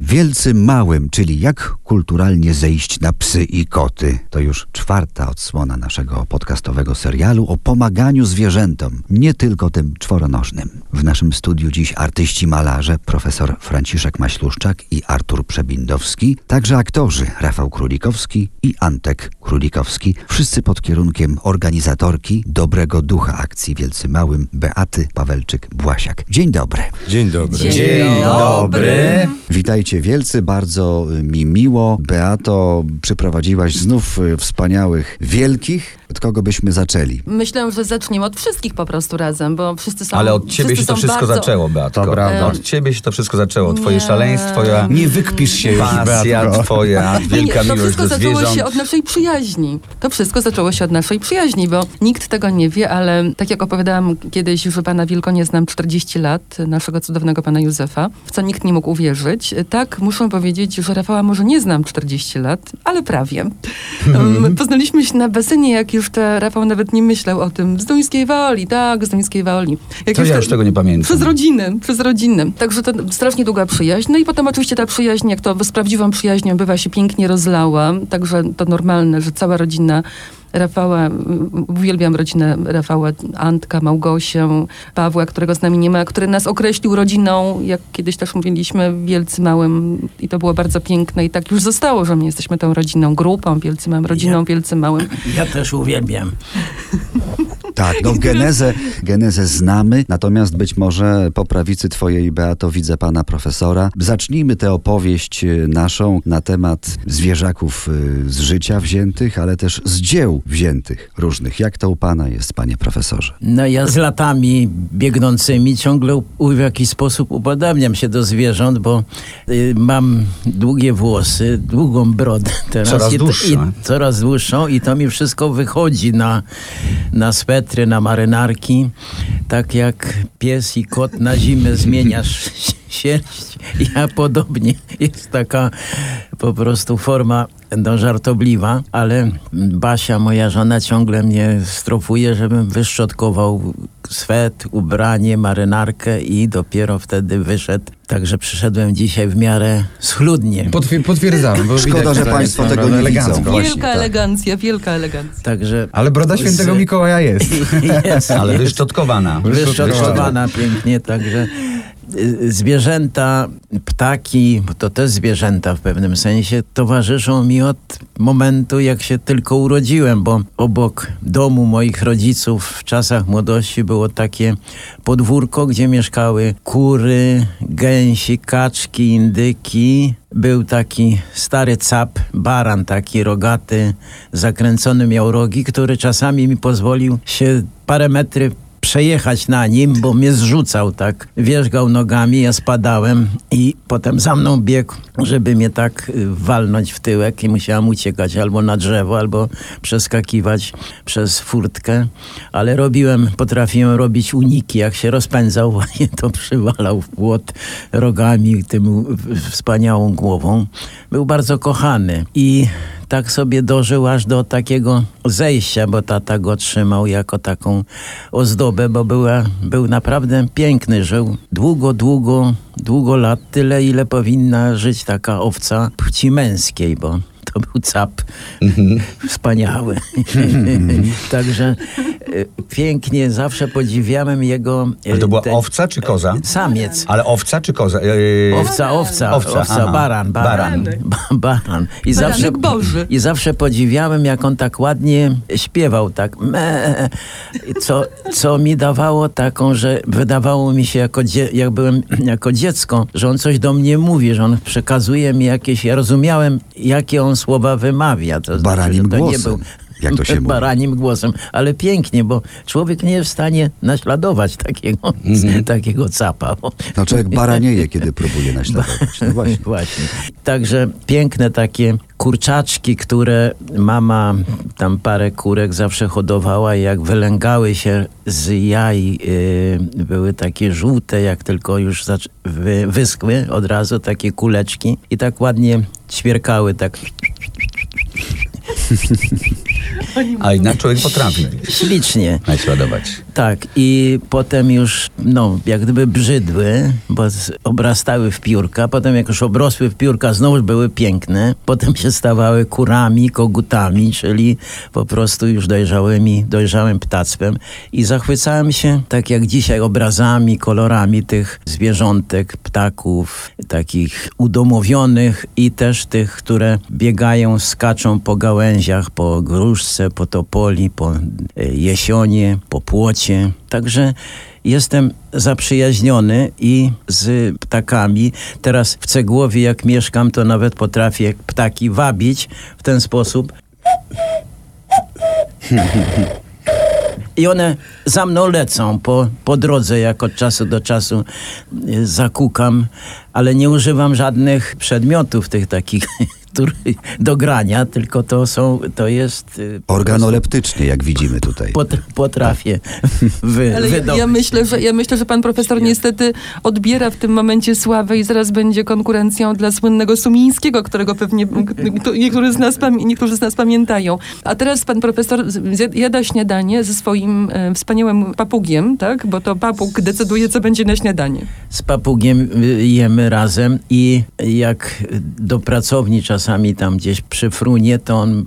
Wielcy Małym, czyli jak kulturalnie zejść na psy i koty. To już czwarta odsłona naszego podcastowego serialu o pomaganiu zwierzętom, nie tylko tym czworonożnym. W naszym studiu dziś artyści malarze, profesor Franciszek Maśluszczak i Artur Przebindowski, także aktorzy Rafał Królikowski i Antek Królikowski, wszyscy pod kierunkiem organizatorki dobrego ducha akcji Wielcy Małym Beaty Pawelczyk-Błasiak. Dzień dobry. Dzień dobry. Dzień dobry. Witajcie wielcy, bardzo mi miło. Beato, przyprowadziłaś znów y, wspaniałych, wielkich. Od kogo byśmy zaczęli? Myślę, że zaczniemy od wszystkich po prostu razem, bo wszyscy są Ale od ciebie się to wszystko bardzo... zaczęło, Beatko. To prawda. Od ciebie się to wszystko zaczęło. Twoje Nie. szaleństwo, twoja Nie wykpisz się już, pasja, Beatko. twoja Nie, wielka nie, to miłość wszystko do zaczęło się od naszej przyjaźni. To wszystko zaczęło się od naszej przyjaźni, bo nikt tego nie wie, ale tak jak opowiadałam kiedyś, że pana Wilko nie znam 40 lat, naszego cudownego pana Józefa, w co nikt nie mógł uwierzyć. Tak, muszę powiedzieć, że Rafała może nie znam 40 lat, ale prawie. Um, Poznaliśmy się na basenie, jak jeszcze Rafał nawet nie myślał o tym. Z Duńskiej Woli, tak, z Duńskiej Woli. Jak To ja jeszcze- już tego nie pamiętam. Przez rodziny, przez rodziny. Także to strasznie długa przyjaźń. No i potem oczywiście ta przyjaźń, jak to z prawdziwą przyjaźnią bywa, się pięknie rozlała. Także to normalne, że cała rodzina Rafała, uwielbiam rodzinę Rafała, Antka, Małgosię, Pawła, którego z nami nie ma, który nas określił rodziną, jak kiedyś też mówiliśmy, wielcy małym i to było bardzo piękne i tak już zostało, że my jesteśmy tą rodziną, grupą, wielcy małym, rodziną, wielcy małym. Ja też uwielbiam. Tak, no genezę, genezę znamy, natomiast być może po prawicy twojej, Beato, widzę pana profesora. Zacznijmy tę opowieść y, naszą na temat zwierzaków y, z życia wziętych, ale też z dzieł wziętych różnych. Jak to u pana jest, panie profesorze? No ja z latami biegnącymi ciągle w jakiś sposób upodabniam się do zwierząt, bo y, mam długie włosy, długą brodę teraz. Coraz i, dłuższe. I, coraz dłuższą i to mi wszystko wychodzi na, na swetry, na marynarki. Tak jak pies i kot na zimę zmieniasz sierść. Ja podobnie. Jest taka po prostu forma no, żartobliwa, ale Basia, moja żona, ciągle mnie strofuje, żebym wyszczotkował swet, ubranie, marynarkę i dopiero wtedy wyszedł. Także przyszedłem dzisiaj w miarę schludnie. Potwier- potwierdzam. Bo Szkoda, widać, że państwo tego nie elegancko. widzą. Właśnie, wielka tak. elegancja, wielka elegancja. Także Ale broda świętego Z- Mikołaja jest. jest, Ale jest. wyszczotkowana. wyszczotkowana pięknie, także zwierzęta, ptaki, to też zwierzęta w pewnym sensie, towarzyszą mi od momentu, jak się tylko urodziłem, bo obok domu moich rodziców w czasach młodości było takie podwórko, gdzie mieszkały kury, gęsi, kaczki, indyki. Był taki stary cap, baran taki rogaty, zakręcony miał rogi, który czasami mi pozwolił się parę metry przejechać na nim, bo mnie zrzucał tak, wierzgał nogami, ja spadałem i potem za mną biegł, żeby mnie tak y, walnąć w tyłek i musiałam uciekać albo na drzewo, albo przeskakiwać przez furtkę, ale robiłem, potrafiłem robić uniki, jak się rozpędzał, właśnie to przywalał w płot rogami, tym wspaniałą głową. Był bardzo kochany i tak sobie dożył aż do takiego zejścia, bo tata go trzymał jako taką ozdobę, bo była, był naprawdę piękny. Żył długo, długo, długo lat, tyle ile powinna żyć taka owca płci męskiej, bo to był cap wspaniały. Także y, pięknie, zawsze podziwiałem jego... y, Ale to była te- owca czy koza? Samiec. Ale owca czy koza? Yy, Owca, owca, Owca, owca, baran, baran, Baranek. baran. I Baranek zawsze, Boży. I zawsze podziwiałem, jak on tak ładnie śpiewał, tak me, co, co mi dawało taką, że wydawało mi się, jako dzie, jak byłem jako dziecko, że on coś do mnie mówi, że on przekazuje mi jakieś, ja rozumiałem, jakie on słowa wymawia. To Baranim znaczy, to nie głosem, był jak to się mówi. Baranim głosem, ale pięknie, bo człowiek nie jest w stanie naśladować takiego, Mhm. takiego capa. No człowiek baranieje, kiedy próbuje naśladować. No właśnie. Właśnie. Także piękne takie kurczaczki, które mama tam parę kurek zawsze hodowała i jak wylęgały się z jaj, yy, były takie żółte, jak tylko już wy, wyschły od razu, takie kuleczki i tak ładnie ćwierkały, tak A jednak człowiek potrafi ślicznie. naśladować. Tak, i potem już, no, jak gdyby brzydły, bo obrastały w piórka. Potem jak już obrosły w piórka, znowu były piękne. Potem się stawały kurami, kogutami, czyli po prostu już dojrzałymi, dojrzałym ptactwem. I zachwycałem się, tak jak dzisiaj, obrazami, kolorami tych zwierzątek, ptaków, takich udomowionych i też tych, które biegają, skaczą po gałęziach, po gruszce, po topoli, po e, jesionie, po płocie. Także jestem zaprzyjaźniony i z ptakami. Teraz w Cegłowie, jak mieszkam, to nawet potrafię ptaki wabić w ten sposób. I one za mną lecą po, po drodze, jak od czasu do czasu y, zakukam, ale nie używam żadnych przedmiotów tych takich który, do grania, tylko to są, to jest... y, Organoleptycznie, jak widzimy tutaj. Potrafię wy, Ale ja, wydobyć. ja, myślę, że, ja myślę, że pan profesor niestety odbiera w tym momencie sławę i zaraz będzie konkurencją dla słynnego Sumińskiego, którego pewnie niektórzy z nas, niektórzy z nas pamiętają. A teraz pan profesor jada śniadanie ze swoim e, wspaniałym papugiem, tak? Bo to papug decyduje, co będzie na śniadanie. z papugiem y, jemy razem i jak do pracowni czasami tam gdzieś przy frunie, to on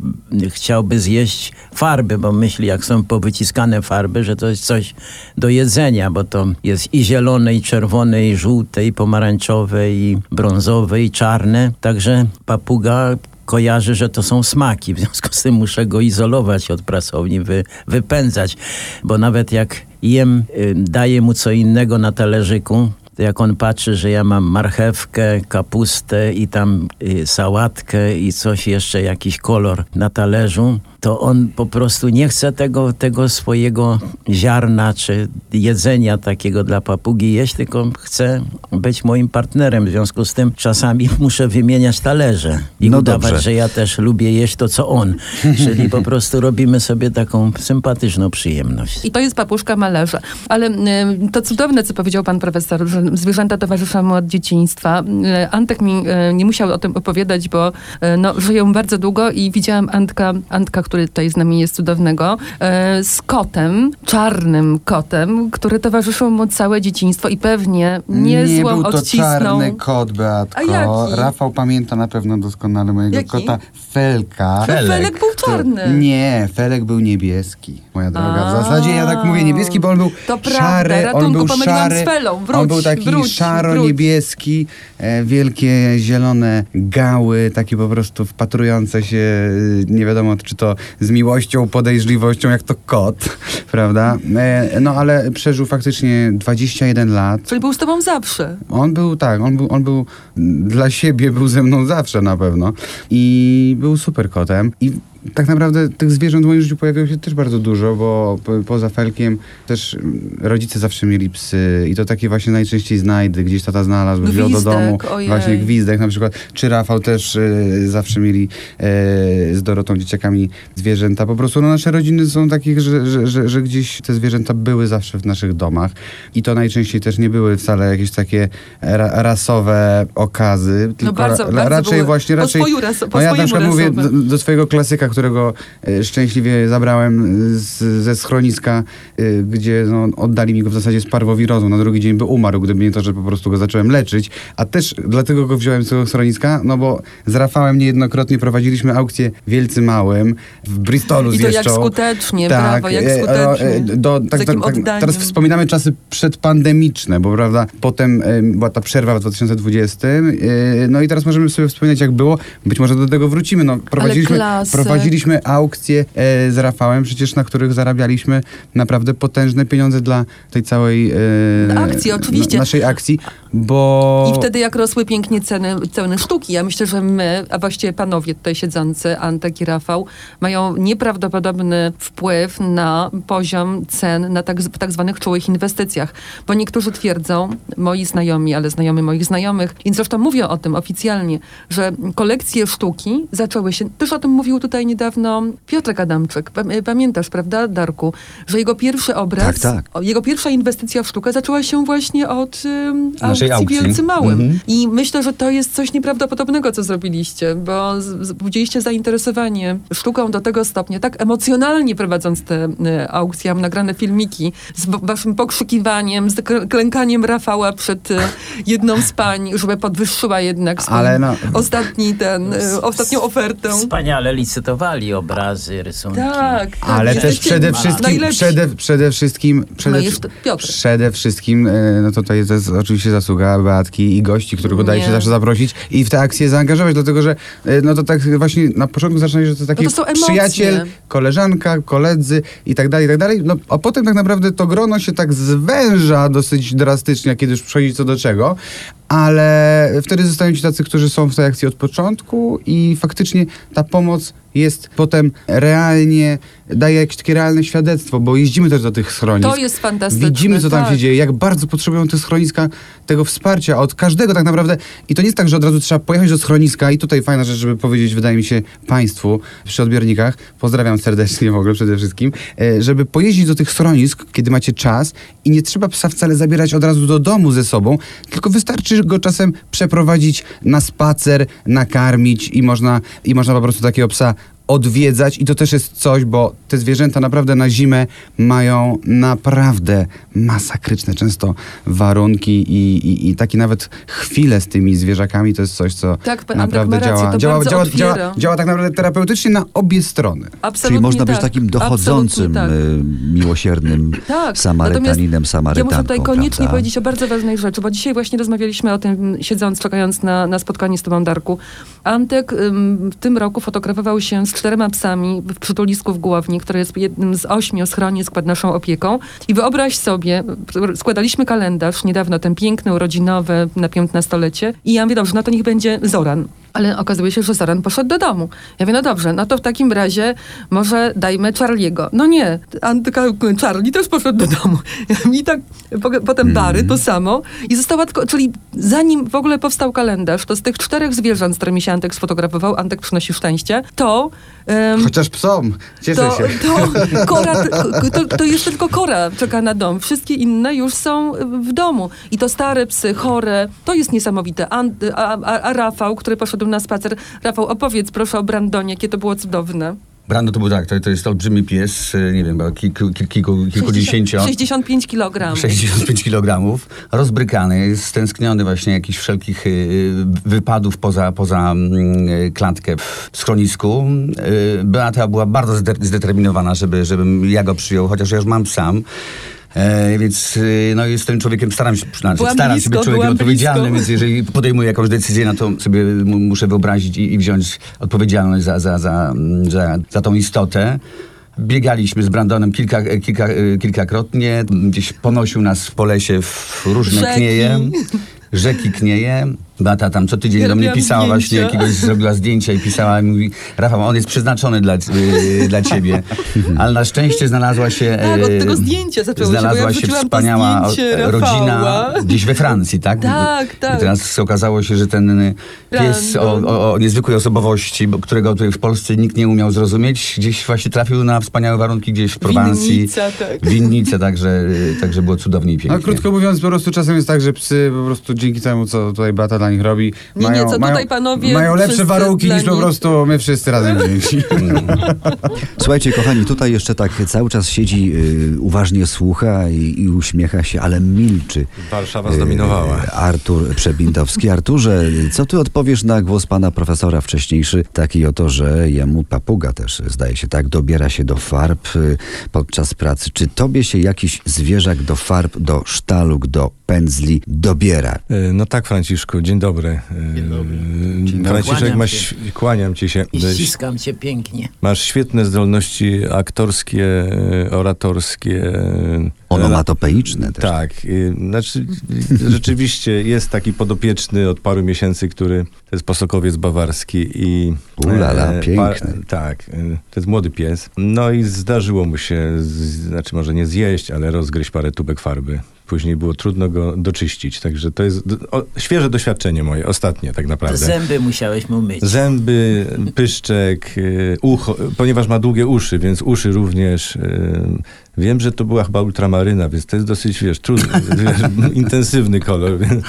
chciałby zjeść farby, bo myśli, jak są powyciskane farby, że to jest coś do jedzenia, bo to jest i zielone, i czerwone, i żółte, i pomarańczowe, i brązowe, i czarne. Także papuga kojarzy, że to są smaki. W związku z tym muszę go izolować od pracowni, wy, wypędzać, bo nawet jak jem, y, daję mu co innego na talerzyku, to jak on patrzy, że ja mam marchewkę, kapustę i tam y, sałatkę i coś jeszcze, jakiś kolor na talerzu, to on po prostu nie chce tego, tego swojego ziarna czy jedzenia takiego dla papugi jeść, tylko chce być moim partnerem. W związku z tym czasami muszę wymieniać talerze i No udawać, dobrze. że ja też lubię jeść to, co on. Czyli po prostu robimy sobie taką sympatyczną przyjemność. I to jest papuszka malarza. Ale y, to cudowne, co powiedział pan profesor, że zwierzęta towarzyszą mu od dzieciństwa. Y, Antek mi y, nie musiał o tym opowiadać, bo y, no, żyją bardzo długo i widziałam Antka, Antka, który tutaj z nami jest cudownego, z kotem, czarnym kotem, który towarzyszył mu całe dzieciństwo i pewnie niezłą był to odcisnął. czarny kot, Beatko. A jaki? Rafał pamięta na pewno doskonale mojego Jaki? kota Felka. Felek. Felek był czarny. Nie, Felek był niebieski, moja droga. A. W zasadzie ja tak mówię niebieski, bo on był To prawda, szary, on ratunku, był pomyliłam szary. z Felą. Wróć, on był taki wróć, szaro-niebieski, e, wielkie zielone gały, takie po prostu wpatrujące się, e, nie wiadomo czy to z miłością, podejrzliwością, jak to kot, prawda? E, no ale przeżył faktycznie 21 lat. Czyli był z tobą zawsze. On był tak, on był, on był dla siebie, był ze mną zawsze na pewno. I był super kotem. I tak naprawdę tych zwierząt w moim życiu pojawiło się też bardzo dużo, bo po, poza Felkiem też rodzice zawsze mieli psy i to takie właśnie najczęściej znajdy, gdzieś tata znalazł, wziął do domu. ojej. Właśnie gwizdek na przykład. Czy Rafał też y, zawsze mieli e, z Dorotą dzieciakami zwierzęta. Po prostu no, nasze rodziny są takich, że, że, że, że gdzieś te zwierzęta były zawsze w naszych domach i to najczęściej też nie były wcale jakieś takie ra, rasowe okazy, tylko bardzo- ra, bardzo raczej były właśnie po raczej ras- po no ja na przykład mówię do, do swojego klasyka, którego e, szczęśliwie zabrałem z, ze schroniska, e, gdzie no, oddali mi go w zasadzie z parwowirozą. Na drugi dzień by umarł, gdyby nie to, że po prostu go zacząłem leczyć. A też dlatego go wziąłem z tego schroniska, no bo z Rafałem niejednokrotnie prowadziliśmy aukcję Wielcy Małym w Bristolu I to jak skutecznie, brawo, jak e, skutecznie. e, do, Z tak, tak, tak, teraz wspominamy czasy przedpandemiczne, bo prawda, potem e, była ta przerwa w 2020, e, no i teraz możemy sobie wspominać jak było, być może do tego wrócimy. No, prowadziliśmy, klasy. Prowadziliśmy aukcje e, z Rafałem, przecież na których zarabialiśmy naprawdę potężne pieniądze dla tej całej e, Akcji, oczywiście. na- naszej akcji, bo... I wtedy jak rosły pięknie ceny, ceny sztuki. Ja myślę, że my, a właściwie panowie tutaj siedzący, Antek i Rafał, mają nieprawdopodobny wpływ na poziom cen na tak, w tak zwanych czułych inwestycjach. Bo niektórzy twierdzą, moi znajomi, ale znajomy moich znajomych, i zresztą mówię o tym oficjalnie, że kolekcje sztuki zaczęły się, też o tym mówił tutaj niedawno Piotrek Adamczyk. Pam- Pamiętasz, prawda, Darku, że jego pierwszy obraz, Tak, tak. jego pierwsza inwestycja w sztukę zaczęła się właśnie od um, aukcji aukcji. Wielcy Małym. Mhm. I myślę, że to jest coś nieprawdopodobnego, co zrobiliście, bo budziliście zainteresowanie sztuką do tego stopnia, tak emocjonalnie prowadząc te e, aukcje. Mam nagrane filmiki z waszym pokrzykiwaniem, z klękaniem Rafała przed jedną z pań, żeby podwyższyła jednak swój Ale no- ostatni ten, ostatnią ofertę. Wspaniale licytowali obrazy, rysunki. Tak, tak. Ale też przede wszystkim, przede, przede wszystkim, przede, No jeszcze Piotr. przede wszystkim, e, no to tutaj to jest oczywiście zasługa Beatki i gości, których udaje się Nie. zawsze zaprosić i w te akcje zaangażować, dlatego że e, no to tak właśnie na początku zaczyna się, że to taki No to przyjaciel, koleżanka, koledzy i tak dalej, i tak dalej, no a potem tak naprawdę to grono się tak zwęża dosyć drastycznie, kiedy już przychodzi co do czego, ale wtedy zostają ci tacy, którzy są w tej akcji od początku i faktycznie ta pomoc jest potem realnie, daje jakieś takie realne świadectwo, bo jeździmy też do tych schronisk. To jest fantastyczne. Widzimy, co tam tak. się dzieje, jak bardzo potrzebują te schroniska tego wsparcia od każdego tak naprawdę. I to nie jest tak, że od razu trzeba pojechać do schroniska i tutaj fajna rzecz, żeby powiedzieć, wydaje mi się, Państwu przy odbiornikach, pozdrawiam serdecznie w ogóle przede wszystkim, e, żeby pojeździć do tych schronisk, kiedy macie czas i nie trzeba psa wcale zabierać od razu do domu ze sobą, tylko wystarczy go czasem przeprowadzić na spacer, nakarmić i można, i można po prostu takiego psa odwiedzać i to też jest coś, bo te zwierzęta naprawdę na zimę mają naprawdę masakryczne często warunki i, i, i takie nawet chwile z tymi zwierzakami to jest coś, co Tak, naprawdę rację, działa, to działa, działa, działa, działa tak naprawdę terapeutycznie na obie strony. Absolutnie Czyli można być tak. takim dochodzącym, tak. y, miłosiernym Tak, Samarytaninem, natomiast Ja Samarytanką. muszę tutaj koniecznie prawda? powiedzieć o bardzo ważnej rzeczy, bo dzisiaj właśnie rozmawialiśmy o tym, siedząc, czekając na, na spotkanie z Tobą, Darku. Antek ym, w tym roku fotografował się z czterema psami w przytulisku w Głowni, które jest jednym z ośmiu schronisk pod naszą opieką. I wyobraź sobie, składaliśmy kalendarz niedawno, ten piękny, urodzinowy, na piętnastolecie i ja mówię, dobrze, no to niech będzie Zoran. Ale okazuje się, że Zoran poszedł do domu. Ja mówię, no dobrze, no to w takim razie może dajmy Charlie'ego. No nie, Antyka, Charlie też poszedł do domu. I tak po, potem Bary, to samo. I została tylko, czyli zanim w ogóle powstał kalendarz, to z tych czterech zwierząt, z którymi się Antek sfotografował, Antek przynosi szczęście, to... em, Chociaż psom, cieszę to, się. to, kora, to, to jeszcze tylko kora czeka na dom. Wszystkie inne już są w domu. I to stare psy, chore. To jest niesamowite. A, a, a Rafał, który poszedł na spacer. Rafał, opowiedz proszę o Brandonie, jakie to było cudowne. Brando to był tak, to, to jest olbrzymi pies, y, nie wiem, kilku, kilku, kilku, kilkudziesięcio. 65 kg. 65 kg, rozbrykany, stęskniony właśnie jakichś wszelkich y, wypadów poza, poza mm, y, klatkę w schronisku. Y, Beata była bardzo zde- zdeterminowana, żeby, żebym ja go przyjął, chociaż ja już mam sam. E, więc y, no, jestem człowiekiem, staram się, Byłam staram się blisko, być człowiekiem odpowiedzialnym, więc jeżeli podejmuję jakąś decyzję, no to sobie mu- muszę wyobrazić i, i wziąć odpowiedzialność za, za, za, za, za tą istotę. Biegaliśmy z Brandonem kilka, kilka, y, kilkakrotnie. Gdzieś ponosił nas po lesie w różne Rzeki. knieje. Rzeki knieje. Beata tam co tydzień do mnie pisała zdjęcia. właśnie, jakiegoś zrobiła zdjęcia i pisała i mówi Rafał, on jest przeznaczony dla, y, dla ciebie. Ale na szczęście znalazła się... Tak, od y, tego zdjęcia zaczęło się, Znalazła ja się wrzuciłam to wspaniała rodzina Rafała. gdzieś we Francji, tak? Tak, tak. I teraz okazało się, że ten y, pies o, o, o niezwykłej osobowości, bo, którego tutaj w Polsce nikt nie umiał zrozumieć, gdzieś właśnie trafił na wspaniałe warunki gdzieś w Prowansji. Winnica, tak. Winnice, także, także było cudownie i pięknie. No krótko mówiąc, po prostu czasem jest tak, że psy po prostu dzięki temu, co tutaj Bata dla nich robi, Nie, nie, mają, co tutaj mają, panowie mają lepsze warunki dla niż po prostu my wszyscy razem wzięci. Słuchajcie, kochani, tutaj jeszcze tak cały czas siedzi, y, uważnie słucha i, i uśmiecha się, ale milczy. Warszawa zdominowała. Y, Artur Przebindowski. Arturze, co ty odpowiesz na głos pana profesora wcześniejszy, taki oto, że jemu papuga też, zdaje się, tak, dobiera się do farb y, podczas pracy. Czy tobie się jakiś zwierzak do farb, do sztaluk, do pędzli dobiera? E, No tak, Franciszku, dzień dobry. E, Dzień dobry. Franciszek, Kłaniam masz, się. kłaniam ci się. I ściskam cię pięknie. Masz świetne zdolności aktorskie, e, oratorskie. Onomatopeiczne też. Tak, znaczy rzeczywiście jest taki podopieczny od paru miesięcy, który to jest posokowiec bawarski i... Ulala, e, piękny. tak, y, to jest młody pies. No i zdarzyło mu się, z, znaczy może nie zjeść, ale rozgryźć parę tubek farby Później było trudno go doczyścić. Także to jest o, świeże doświadczenie moje, ostatnie tak naprawdę. Zęby musiałeś mu myć. Zęby, pyszczek, y, ucho, ponieważ ma długie uszy, więc uszy również. Wiem, że to była chyba ultramaryna, więc to jest dosyć, wiesz, trudny, wiesz, intensywny kolor, więc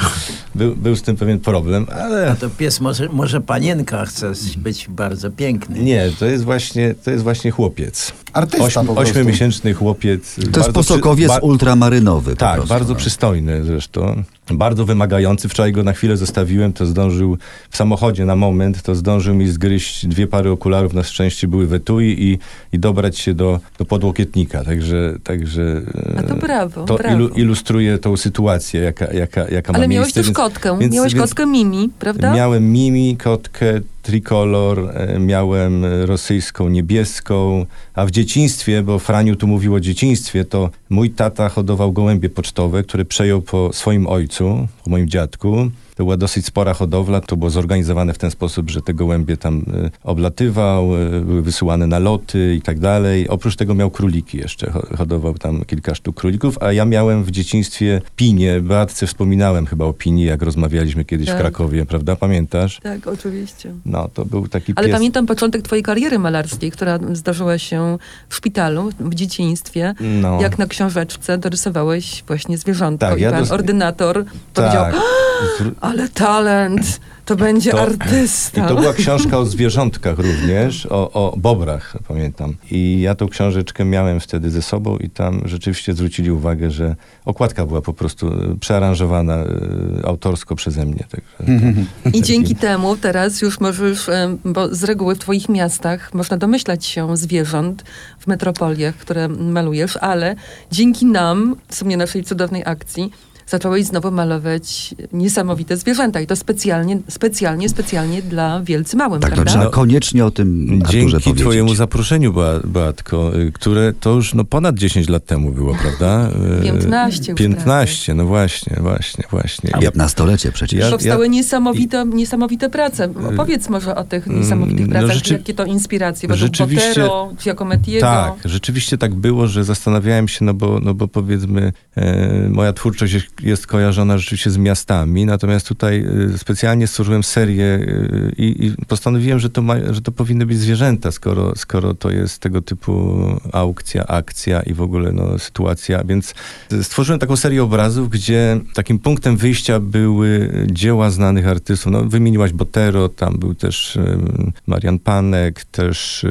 był, był z tym pewien problem, ale A to pies może, może panienka chce być bardzo piękny. nie, to jest właśnie, to jest właśnie chłopiec. Artysta Ośm, po prostu. ośmiomiesięczny chłopiec. To jest posokowiec przy- ultramarynowy. po Tak, prostu, bardzo no. przystojny zresztą. Bardzo wymagający. Wczoraj go na chwilę zostawiłem, to zdążył w samochodzie na moment, to zdążył mi zgryźć dwie pary okularów, na szczęście były w etui i, i dobrać się do, do podłokietnika. Także, także A to e, brawo, to brawo. ilu, ilustruje tą sytuację, jaka, jaka, jaka Ale ma miałeś miejsce. też więc- kotkę. więc- miałeś więc kotkę Mimi, prawda? Miałem Mimi, kotkę, trikolor, e, miałem rosyjską, niebieską, a w dzieciństwie, bo Franiu tu mówił o dzieciństwie, to mój tata hodował gołębie pocztowe, które przejął po swoim ojcu, po moim dziadku. To była dosyć spora hodowla, to było zorganizowane w ten sposób, że te gołębie tam e, oblatywał, e, były wysyłane na loty i tak dalej. Oprócz tego miał króliki jeszcze, ho- hodował tam kilka sztuk królików, a ja miałem w dzieciństwie pinie. Beatce wspominałem chyba o pini, jak rozmawialiśmy kiedyś Tak. w Krakowie, prawda? Pamiętasz? Tak, oczywiście. No, to był taki Ale pies. pamiętam początek twojej kariery malarskiej, która zdarzyła się w szpitalu w dzieciństwie. No. Jak na książeczce dorysowałeś właśnie zwierzątko Tak, i ja pan dos- ordynator powiedział, tak. Zwr- ale talent, to będzie To- artysta. I to była książka o zwierzątkach również, o, o bobrach, pamiętam. I ja tą książeczkę miałem wtedy ze sobą i tam rzeczywiście zwrócili uwagę, że okładka była po prostu e, przearanżowana e, autorsko przeze mnie. Także, I dzięki temu teraz już możesz, em, bo z reguły w twoich miastach można domyślać się zwierząt w metropoliach, które malujesz, ale dzięki nam, w sumie naszej cudownej akcji, zacząłeś znowu malować niesamowite zwierzęta i to specjalnie, specjalnie, specjalnie dla Wielcy Małym, Tak, no, prawda? trzeba No, koniecznie o tym Arturze Dzięki powiedzieć. twojemu zaproszeniu, Bea- Beatko, y, które to już no, ponad 10 lat temu było, prawda? Y, 15 już 15, no właśnie, właśnie, właśnie. Ja, 15-lecie przecież. Ja- Powstały niesamowite, niesamowite prace. Opowiedz może o tych niesamowitych no pracach, rzeczy- jakie to inspiracje, według rzeczywiście- Botero. Tak, rzeczywiście tak było, że zastanawiałem się, no bo, no bo powiedzmy, e, moja twórczość jest, jest kojarzona rzeczywiście z miastami, natomiast tutaj e, specjalnie stworzyłem serię e, i, i postanowiłem, że to, ma, że to powinny być zwierzęta, skoro, skoro to jest tego typu aukcja, akcja i w ogóle no, sytuacja, więc stworzyłem taką serię obrazów, gdzie takim punktem wyjścia były dzieła znanych artystów. No, wymieniłaś Botero, tam był też Marian Panek, też,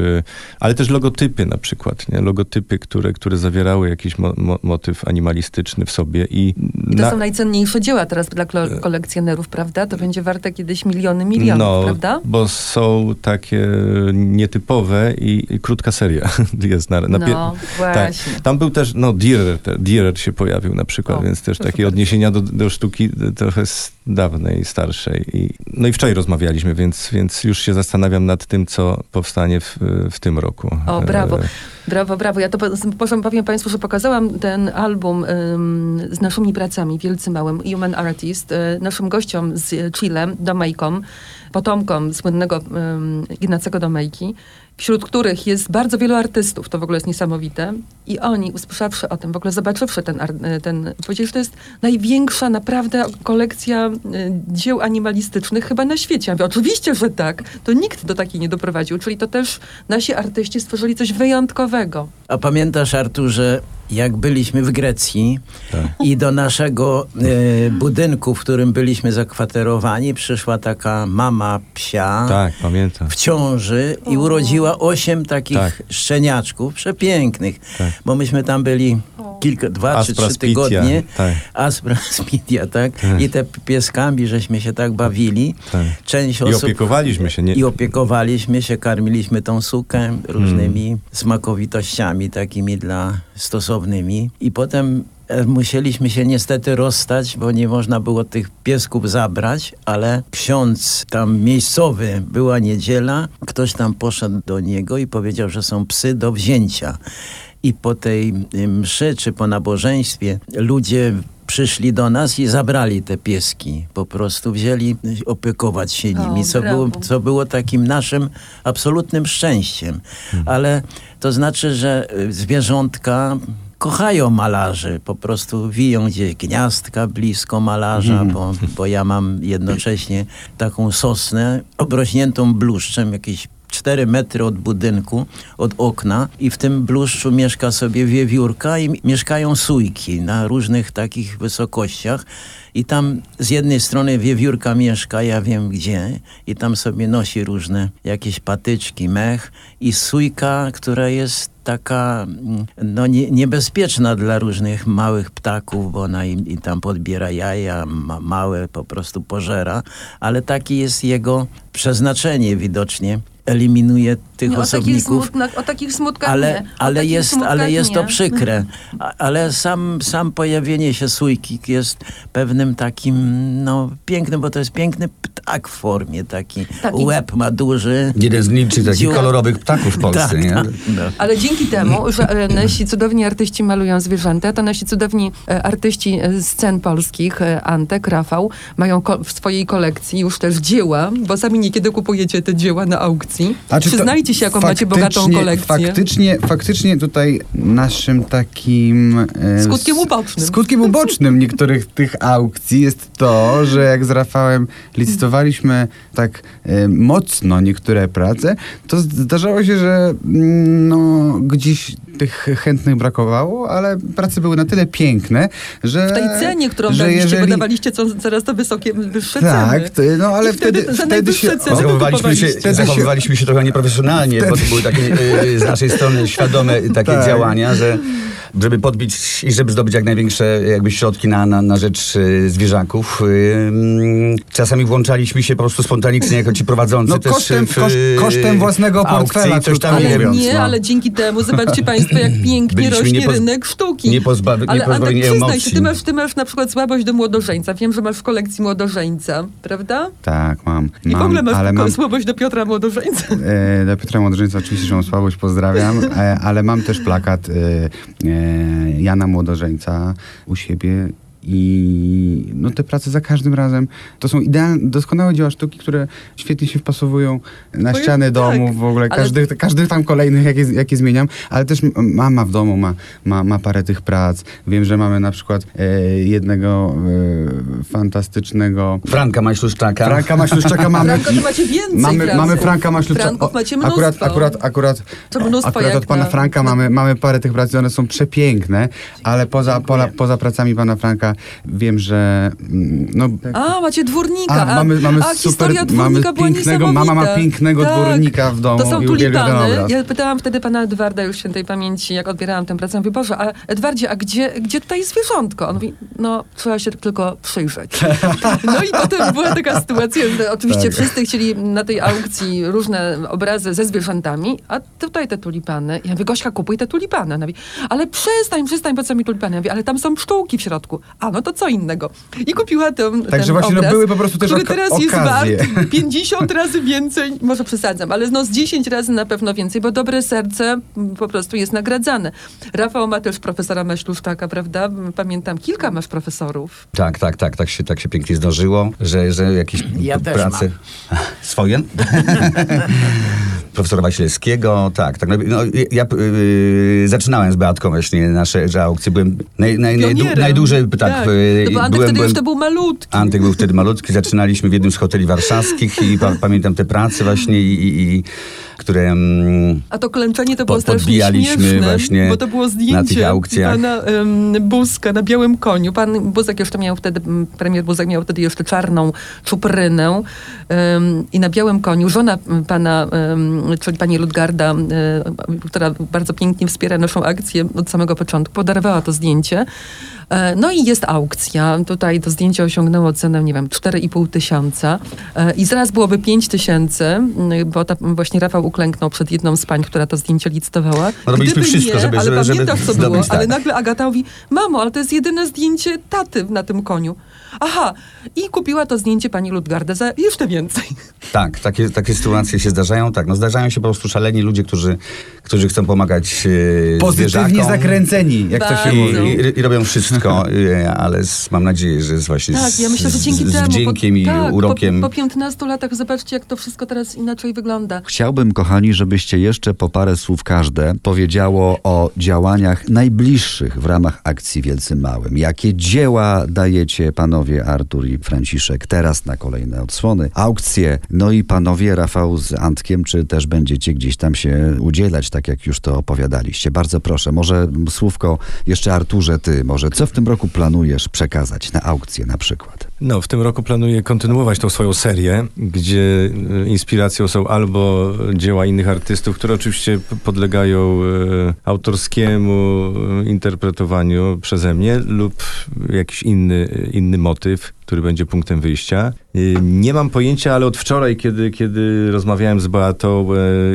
ale też logotypy na przykład, nie? Logotypy, które, które zawierały jakiś mo, mo, motyw animalistyczny w sobie I to na- są najcenniejsze dzieła teraz dla klo- kolekcjonerów, prawda? To będzie warte kiedyś miliony milionów, no, prawda? bo są takie nietypowe i, i krótka seria jest na, na No, właśnie. Tam był też, no, Dürer się pojawił na przykład, O, więc też takie bardzo. odniesienia do, do sztuki trochę z dawnej, starszej. I, no i wczoraj rozmawialiśmy, więc, więc już się zastanawiam nad tym, co powstanie w, w tym roku. O, brawo. Brawo, brawo. Ja to po- po- powiem Państwu, że pokazałam ten album z naszymi pracami, Wielcy Małym, Human Artist, y, naszym gościom z Chile, Domejkom, potomkom słynnego Ignacego Domejki, wśród których jest bardzo wielu artystów, to w ogóle jest niesamowite. I oni, usłyszawszy o tym, w ogóle zobaczywszy ten, y, ten powiedzieli, że to jest największa naprawdę kolekcja y, dzieł animalistycznych chyba na świecie. Ja mówię, oczywiście, że tak. To nikt do takiej nie doprowadził. Czyli to też nasi artyści stworzyli coś wyjątkowego. A pamiętasz, Arturze, jak byliśmy w Grecji Tak. i do naszego e, budynku, w którym byliśmy zakwaterowani, przyszła taka mama psia Tak, pamiętam. w ciąży i urodziła osiem takich Tak. szczeniaczków przepięknych. Tak. Bo myśmy tam byli kilka, dwa czy trzy spitia, tygodnie. tak. Aspra spitia, tak? I te pieskami żeśmy się tak bawili. Tak. Część I osób... opiekowaliśmy się, nie- I opiekowaliśmy się, karmiliśmy tą sukę różnymi Mm. smakowitościami takimi dla stosownymi. I potem e, musieliśmy się niestety rozstać, bo nie można było tych piesków zabrać, ale ksiądz tam miejscowy, była niedziela, ktoś tam poszedł do niego i powiedział, że są psy do wzięcia. I po tej y, mszy czy po nabożeństwie ludzie przyszli do nas i zabrali te pieski. Po prostu wzięli y, opiekować się O, nimi, co było, co było takim naszym absolutnym szczęściem. Ale to znaczy, że y, zwierzątka kochają malarzy. Po prostu wiją gdzieś gniazdka blisko malarza, bo, bo ja mam jednocześnie taką sosnę obrośniętą bluszczem, jakieś 4 metry od budynku, od okna i w tym bluszczu mieszka sobie wiewiórka i mieszkają sójki na różnych takich wysokościach i tam z jednej strony wiewiórka mieszka, ja wiem gdzie i tam sobie nosi różne jakieś patyczki, mech i sójka, która jest taka mm, no, nie, niebezpieczna dla różnych małych ptaków, bo ona im, im tam podbiera jaja, ma, małe po prostu pożera, ale taki jest jego przeznaczenie widocznie. Eliminuje tych Nie, o, takich osobników. o takich smutkach Ale, nie. O ale, takich jest, smutkach ale jest to nie. przykre. A, ale sam, sam pojawienie się sójki jest pewnym takim, no pięknym, bo to jest piękny ptak w formie, taki Tak, łeb ma duży. Jeden z licznych takich Dziu- kolorowych ptaków w Polsce, Tak, nie? tak, no. Ale dzięki temu, że e, nasi cudowni artyści malują zwierzęta, to nasi cudowni e, artyści scen polskich, e, Antek, Rafał, mają w swojej kolekcji już też dzieła, bo sami niekiedy kupujecie te dzieła na aukcji. A czy to Przyznajcie się, jaką macie bogatą kolekcję. Faktycznie, faktycznie tutaj naszym takim... e, Skutkiem ubocznym. Skutkiem ubocznym niektórych tych aukcji jest to, że jak z Rafałem licytowaliśmy tak e, mocno niektóre prace, to zdarzało się, że mm, no, gdzieś tych chętnych brakowało, ale prace były na tyle piękne, że... W tej cenie, którą że daliście, jeżeli- bo dawaliście co, coraz to wysokie, wyższe Tak, ceny. to, no ale I wtedy wtedy, wtedy się... Zachowywaliśmy się, kupowaliście. zachowywaliśmy się trochę nieprofesjonalnie, bo to były takie y, z naszej strony świadome takie Tak. działania, że żeby podbić i żeby zdobyć jak największe jakby środki na, na, na rzecz y, zwierzaków. Y, mm, czasami włączaliśmy się po prostu spontanicznie jako ci prowadzący No też kosztem- w, y, kosztem własnego aukcji, portfela, coś tam, Ale wiem. mówiąc, nie, no. ale dzięki temu, zobaczcie Państwo, jak pięknie Byliśmy rośnie niepoz- rynek sztuki. nie pozbawi- ale nie pozbawieni Antek, przyznaj się, ty masz, ty masz na przykład słabość do młodożeńca. Wiem, że masz w kolekcji młodożeńca, prawda? Tak, mam. I mam w ogóle masz ale mam, słabość do Piotra Młodożeńca. E, dla Piotra Młodrzyńca oczywiście, że mam słabość, pozdrawiam, e, ale mam też plakat e, e, Jana Młodorzeńca u siebie i no te prace za każdym razem to są idealne, doskonałe dzieła sztuki, które świetnie się wpasowują na ściany tak, domów, w ogóle ale- każdy, każdy tam kolejnych, jakie, jakie zmieniam, ale też mama w domu ma, ma, ma parę tych prac. Wiem, że mamy na przykład e, jednego e, fantastycznego Franka Majszluszczaka. Franka Maśluszczaka mamy. Franko, to macie więcej Mamy, mamy Franka Maśluszczaka. Franków macie Akurat, mnóstwo. akurat, akurat, To mnóstwo akurat od pana na- Franka mamy, mamy parę tych prac i one są przepiękne, ale poza, pola, poza pracami pana Franka wiem, że mm, no, A, macie dwórnika. a, mamy, mamy a super, historia mamy dwórnika była pięknego, mama ma pięknego Tak. dwórnika w domu To są tulipany. Ja pytałam wtedy pana Edwarda już świętej pamięci, jak odbierałam tę pracę. Mówię, Boże, a Edwardzie, a gdzie, gdzie tutaj jest zwierzątko? On mówi, no, trzeba się tylko przyjrzeć. No i potem była taka sytuacja, że oczywiście Tak. wszyscy chcieli na tej aukcji różne obrazy ze zwierzętami, a tutaj te tulipany. Ja mówię, Gośka, kupuj te tulipany. Ona mówi, ale przestań, przestań, po co mi tulipany? Ja mówię, ale tam są pszczółki w środku. A, no to co innego. I kupiła ten, Także właśnie, no, obraz, były po prostu też który teraz jest okazje. wart 50 razy więcej, może przesadzam, ale no z 10 razy na pewno więcej, bo dobre serce po prostu jest nagradzane. Rafał ma też profesora Maśluszczaka, prawda? Pamiętam, kilka masz profesorów. Tak, tak, tak, tak się, tak się pięknie zdarzyło, że, że jakieś Ja też prace... Swoje? Profesora Wasilewskiego, tak. tak. No, no, ja y, zaczynałem z Beatką właśnie nasze że aukcje. Byłem naj, naj, najdłużej, tak. Tak. y, No bo Antek byłem, wtedy byłem, jeszcze był malutki. Antek był wtedy malutki, zaczynaliśmy w jednym z hoteli warszawskich i pa, pamiętam te prace właśnie, i, i, i, które... Mm, A to klęczenie to było Po- strasznie podbijaliśmy śmieszne, właśnie bo to było zdjęcie pana um, Buzka na białym koniu. Pan Buzek jeszcze miał wtedy, premier Buzek miał wtedy jeszcze czarną czuprynę um, i na białym koniu żona pana, um, czyli pani Ludgarda, um, która bardzo pięknie wspiera naszą akcję od samego początku, podarowała to zdjęcie. E, No i jest aukcja. Tutaj to zdjęcie osiągnęło cenę, nie wiem, 4,5 tysiąca. E, I zaraz byłoby 5 tysięcy, m, bo ta, właśnie Rafał uklęknął przed jedną z pań, która to zdjęcie licytowała. Robiliśmy Gdyby wszystko, nie, żeby- ale żeby- pamiętasz, co było, tak. ale nagle Agata mówi, mamo, ale to jest jedyne zdjęcie taty na tym koniu. Aha, i kupiła to zdjęcie pani Ludgarda za jeszcze więcej. Tak, takie, takie sytuacje się zdarzają. Tak, no zdarzają się po prostu szaleni ludzie, którzy, którzy chcą pomagać e, Pozytywnie zwierzakom. zakręceni, jak to się Bardzo. I, mówi. i, I robią wszystko, e, ale z, mam nadzieję, że z właśnie Tak, ja z, myślę, że dzięki z, temu. z wdziękiem i tak, urokiem. Po, po 15 latach zobaczcie, jak to wszystko teraz inaczej wygląda. Chciałbym, kochani, żebyście jeszcze po parę słów każde powiedziało o działaniach najbliższych w ramach akcji Wielcy Małym. Jakie dzieła dajecie panowie Artur i Franciszek teraz na kolejne odsłony, aukcje, no i panowie Rafał z Antkiem, czy też będziecie gdzieś tam się udzielać, tak jak już to opowiadaliście. Bardzo proszę, może słówko jeszcze Arturze, ty, może co w tym roku planujesz przekazać na aukcję na przykład? No, w tym roku planuję kontynuować tą swoją serię, gdzie e, inspiracją są albo dzieła innych artystów, które oczywiście podlegają e, autorskiemu e, interpretowaniu przeze mnie, lub jakiś inny, inny motyw, który będzie punktem wyjścia. Nie mam pojęcia, ale od wczoraj, kiedy, kiedy rozmawiałem z Beatą,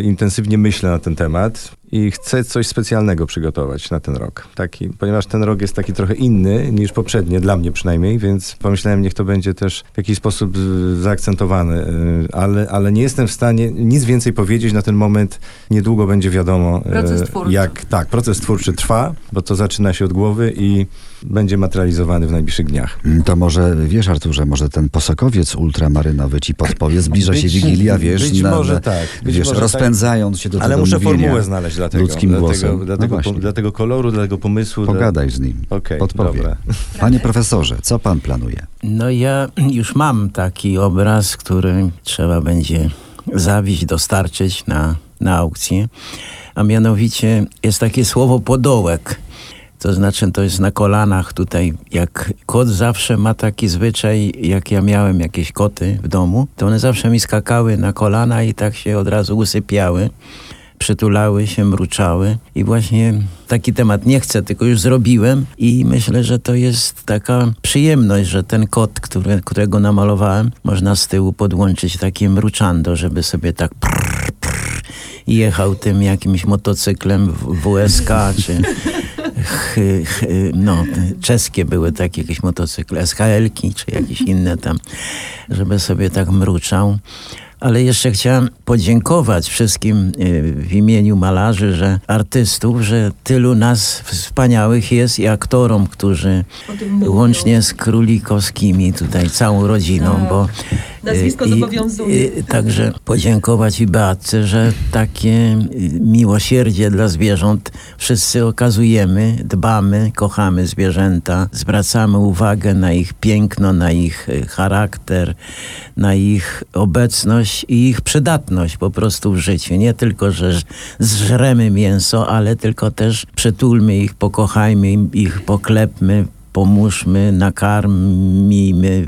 intensywnie myślę na ten temat i chcę coś specjalnego przygotować na ten rok. Taki, ponieważ ten rok jest taki trochę inny niż poprzednie, dla mnie przynajmniej, więc pomyślałem, niech to będzie też w jakiś sposób e, zaakcentowane, e, ale, ale nie jestem w stanie nic więcej powiedzieć na ten moment. Niedługo będzie wiadomo, Proces twórczy. jak tak, proces twórczy trwa, bo to zaczyna się od głowy i będzie materializowany w najbliższych dniach. Mm, To może, wiesz Arturze, może ten posokowiec ultramarynowy ci podpowie, zbliża się Być- Wigilia, wiesz, być może tak, być wiesz, może tak. rozpędzając się do Ale tego muszę mówienia formułę znaleźć dla tego. ludzkim dla głosem. Tego, dla, No tego, właśnie. dla tego koloru, dla tego pomysłu. Pogadaj z nim, podpowie. dobra. Panie profesorze, co pan planuje? No ja już mam taki obraz, który trzeba będzie zawieźć, dostarczyć na, na aukcję. A mianowicie jest takie słowo podołek. To znaczy to jest na kolanach tutaj. Jak kot zawsze ma taki zwyczaj, jak ja miałem jakieś koty w domu, to one zawsze mi skakały na kolana i tak się od razu usypiały przytulały się, mruczały i właśnie taki temat nie chcę, tylko już zrobiłem i myślę, że to jest taka przyjemność, że ten kot, który, którego namalowałem, można z tyłu podłączyć takie mruczando, żeby sobie tak prr, prr, i jechał tym jakimś motocyklem WSK czy ch, no, czeskie były takie jakieś motocykle, SHL-ki czy jakieś inne tam, żeby sobie tak mruczał. Ale jeszcze chciałem podziękować wszystkim y, w imieniu malarzy, że artystów, że tylu nas wspaniałych jest i aktorom, którzy łącznie z królikowskimi tutaj całą rodziną, Tak. bo Nazwisko i- zobowiązuje. y, Także podziękować i Beatce, że takie y, miłosierdzie dla zwierząt wszyscy okazujemy, dbamy, kochamy zwierzęta, zwracamy uwagę na ich piękno, na ich y, charakter, na ich obecność i ich przydatność po prostu w życiu. Nie tylko, że zżremy mięso, ale tylko też przytulmy ich, pokochajmy ich, poklepmy, pomóżmy, nakarmijmy,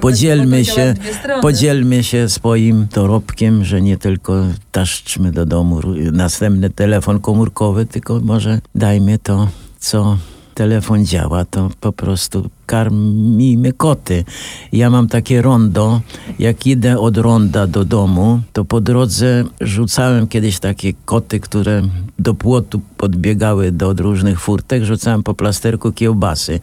podzielmy się, podzielmy się swoim dorobkiem, że nie tylko taszczmy do domu następny telefon komórkowy, tylko może dajmy to, co telefon działa, to po prostu karmijmy koty. Ja mam takie rondo, jak idę od ronda do domu, to po drodze rzucałem kiedyś takie koty, które do płotu podbiegały do różnych furtek, rzucałem po plasterku kiełbasy.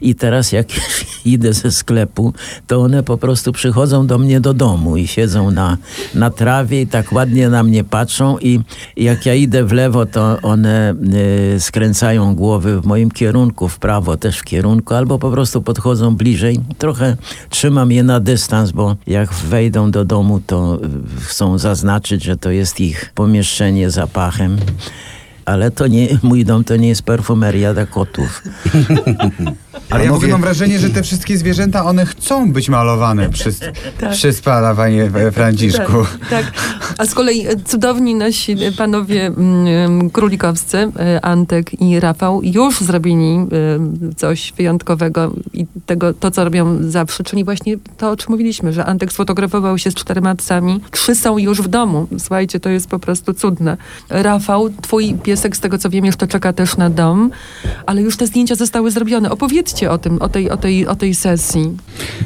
I teraz jak idę ze sklepu, to one po prostu przychodzą do mnie do domu i siedzą na, na trawie i tak ładnie na mnie patrzą i jak ja idę w lewo, to one y, skręcają głowy w moim kierunku, w prawo też w kierunku, albo po prostu podchodzą bliżej. Trochę trzymam je na dystans, bo jak wejdą do domu, to y, chcą zaznaczyć, że to jest ich pomieszczenie zapachem. Ale to nie, mój dom to nie jest perfumeria dla kotów. Ale ja Panowie- mam wrażenie, że te wszystkie zwierzęta, one chcą być malowane przez, przez pana, panie e, Franciszku. Tak, tak. A z kolei e, cudowni nasi e, panowie mm, królikowscy, e, Antek i Rafał, już zrobili coś wyjątkowego i tego, to, co robią zawsze, czyli właśnie to, o czym mówiliśmy, że Antek sfotografował się z czterema psami. Trzy są już w domu. Słuchajcie, to jest po prostu cudne. Rafał, twój pies piesek, z tego co wiem, jeszcze czeka też na dom, ale już te zdjęcia zostały zrobione. Opowiedzcie o tym, o tej, o tej, o tej sesji.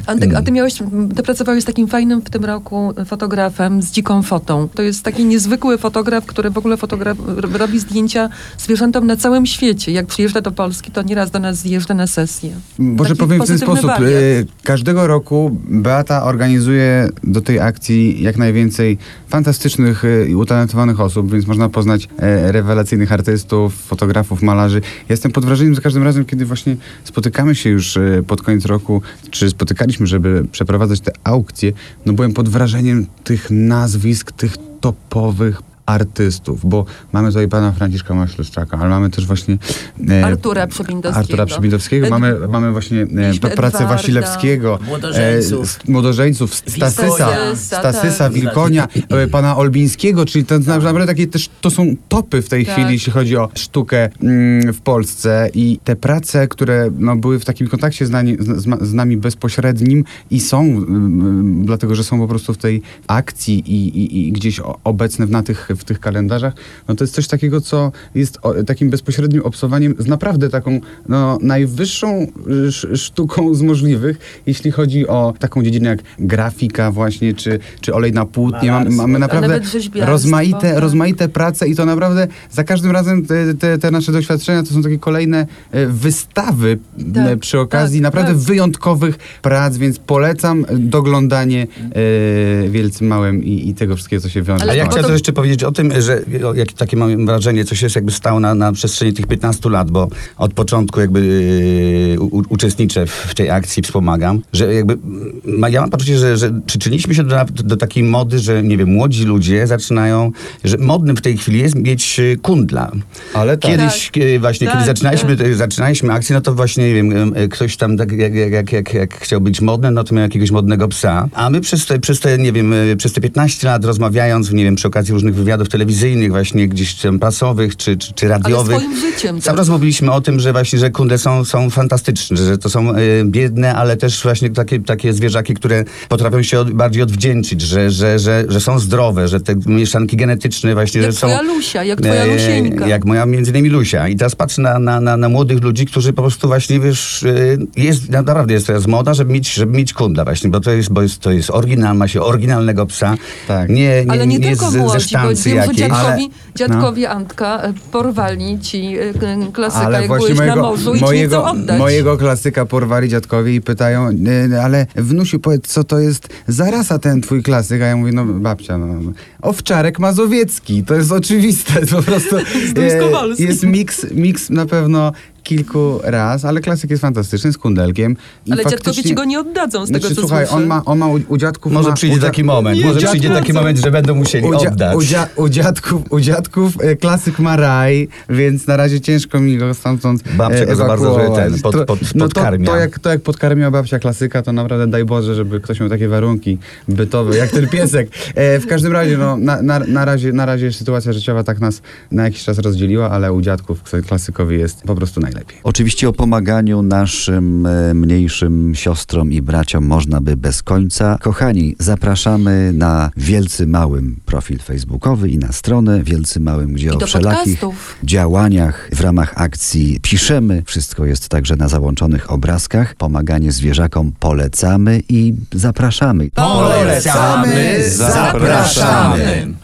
Antek, a ty miałeś, ty pracowałeś z takim fajnym w tym roku fotografem z dziką fotą. To jest taki niezwykły fotograf, który w ogóle fotograf, robi zdjęcia zwierzętom na całym świecie. Jak przyjeżdża do Polski, to nieraz do nas zjeżdża na sesję. Może Taki powiem w ten sposób. y, Każdego roku Beata organizuje do tej akcji jak najwięcej fantastycznych y, i utalentowanych osób, więc można poznać e, rewelacyjnych artystów, fotografów, malarzy. Jestem pod wrażeniem za każdym razem, kiedy właśnie spotykamy się już y, pod koniec roku, czy spotykaliśmy, żeby przeprowadzać te aukcje, no byłem pod wrażeniem tych nazwisk, tych topowych artystów, bo mamy tutaj pana Franciszka Maśluszczaka, ale mamy też właśnie e, Artura Przebindowskiego. Artura Przebindowskiego. Ed- Mamy, mamy właśnie e, pracę Edwarda. Wasilewskiego, Młodożeńców. e, młodożeńców Stasysa, Wilkonia. Stasysa tak. Wilkonia, e, pana Olbińskiego, czyli to naprawdę takie też, to są topy w tej Tak. chwili, jeśli chodzi o sztukę mm, w Polsce i te prace, które no, były w takim kontakcie z nami, z, z, nami bezpośrednim i są, mm, dlatego że są po prostu w tej akcji i, i, i gdzieś obecne na tych, w tych kalendarzach, no to jest coś takiego, co jest o, takim bezpośrednim obcowaniem z naprawdę taką no, najwyższą sz, sztuką z możliwych, jeśli chodzi o taką dziedzinę jak grafika właśnie, czy, czy olej na płótnie. Mamy, mamy naprawdę rozmaite, tak. rozmaite prace i to naprawdę za każdym razem te, te, te nasze doświadczenia to są takie kolejne e, wystawy Tak, przy okazji tak, naprawdę tak. wyjątkowych prac, więc polecam doglądanie e, wielcym małym i, i tego wszystkiego, co się wiąże. Ale Ale ja chciałem to- jeszcze powiedzieć o tym, że jak, takie mam wrażenie, coś jest jakby stało na, na przestrzeni tych 15 lat, bo od początku jakby yy, u, uczestniczę w, tej akcji, wspomagam, że jakby ma, ja mam poczucie, że, że przyczyniliśmy się do, do takiej mody, że nie wiem, młodzi ludzie zaczynają, że modnym w tej chwili jest mieć yy, kundla. Ale tak. Kiedyś yy, właśnie, Tak, kiedy zaczynaliśmy, tak. zaczynaliśmy akcję, no to właśnie, nie wiem, yy, ktoś tam tak jak, jak, jak, jak, jak chciał być modny, no to miał jakiegoś modnego psa, a my przez te, przez te nie wiem, przez te 15 lat rozmawiając, nie wiem, przy okazji różnych wywiadów telewizyjnych, właśnie gdzieś tam prasowych czy, czy, czy Ale radiowych. swoim życiem. Cały raz mówiliśmy o tym, że właśnie, że kunde są, są fantastyczne, że to są y, biedne, ale też właśnie takie, takie zwierzaki, które potrafią się od, bardziej odwdzięczyć, że, że, że, że są zdrowe, że te mieszanki genetyczne właśnie, Jak że są... twoja Lusia, jak twoja e, Lusieńka. Jak moja między innymi Lusia. I teraz patrzę na, na, na, na młodych ludzi, którzy po prostu właśnie, wiesz, y, jest, naprawdę jest teraz moda, żeby mieć, żeby mieć kundla właśnie, bo to jest, bo jest, to jest oryginal, ma się oryginalnego psa. Tak. Nie, nie, Ale nie, nie tylko z, ze młodzi, bo sztancy że jakiejś. dziadkowi, Ale- dziadkowi Antka e, porwali ci e, klasyka, Ale jak byłeś mojego, na morzu i ci mojego, oddać. mojego klasyka porwali dziadkowie i pytają, "E, ale wnusiu, powiedz, co to jest za rasa ten twój klasyk? A ja mówię, no babcia, no, no. owczarek mazowiecki. To jest oczywiste, po prostu Kowalski. jest miks, miks na pewno kilku raz, ale klasyk jest fantastyczny, z kundelkiem. I Ale dziadkowie ci go nie oddadzą z tego, Znaczy, co słuchaj, słyszę. on ma, on ma u, u dziadków... Może ma, przyjdzie taki moment, Nie, może przyjdzie taki moment, że będą musieli u, dzia- oddać. u, dzia- u, dziadków, u dziadków e, klasyk ma raj, więc na razie ciężko mi go stamtąd Babcia e, go za bardzo, że ten, pod- To- pod- no to, podkarmia. to, jak, to jak podkarmiła babcia klasyka, to naprawdę daj Boże, żeby ktoś miał takie warunki bytowe, jak ten piesek. E, w każdym razie, no, na, na, na, razie, na razie sytuacja życiowa tak nas na jakiś czas rozdzieliła, ale u dziadków klasykowi jest po prostu najlepiej. Oczywiście o pomaganiu naszym e, mniejszym siostrom i braciom można by bez końca. Kochani, zapraszamy na Wielcy Małym profil facebookowy i na stronę Wielcy Małym, gdzie I o wszelakich podcastów. działaniach w ramach akcji piszemy. Wszystko jest także na załączonych obrazkach. Pomaganie zwierzakom polecamy i zapraszamy. Polecamy, zapraszamy.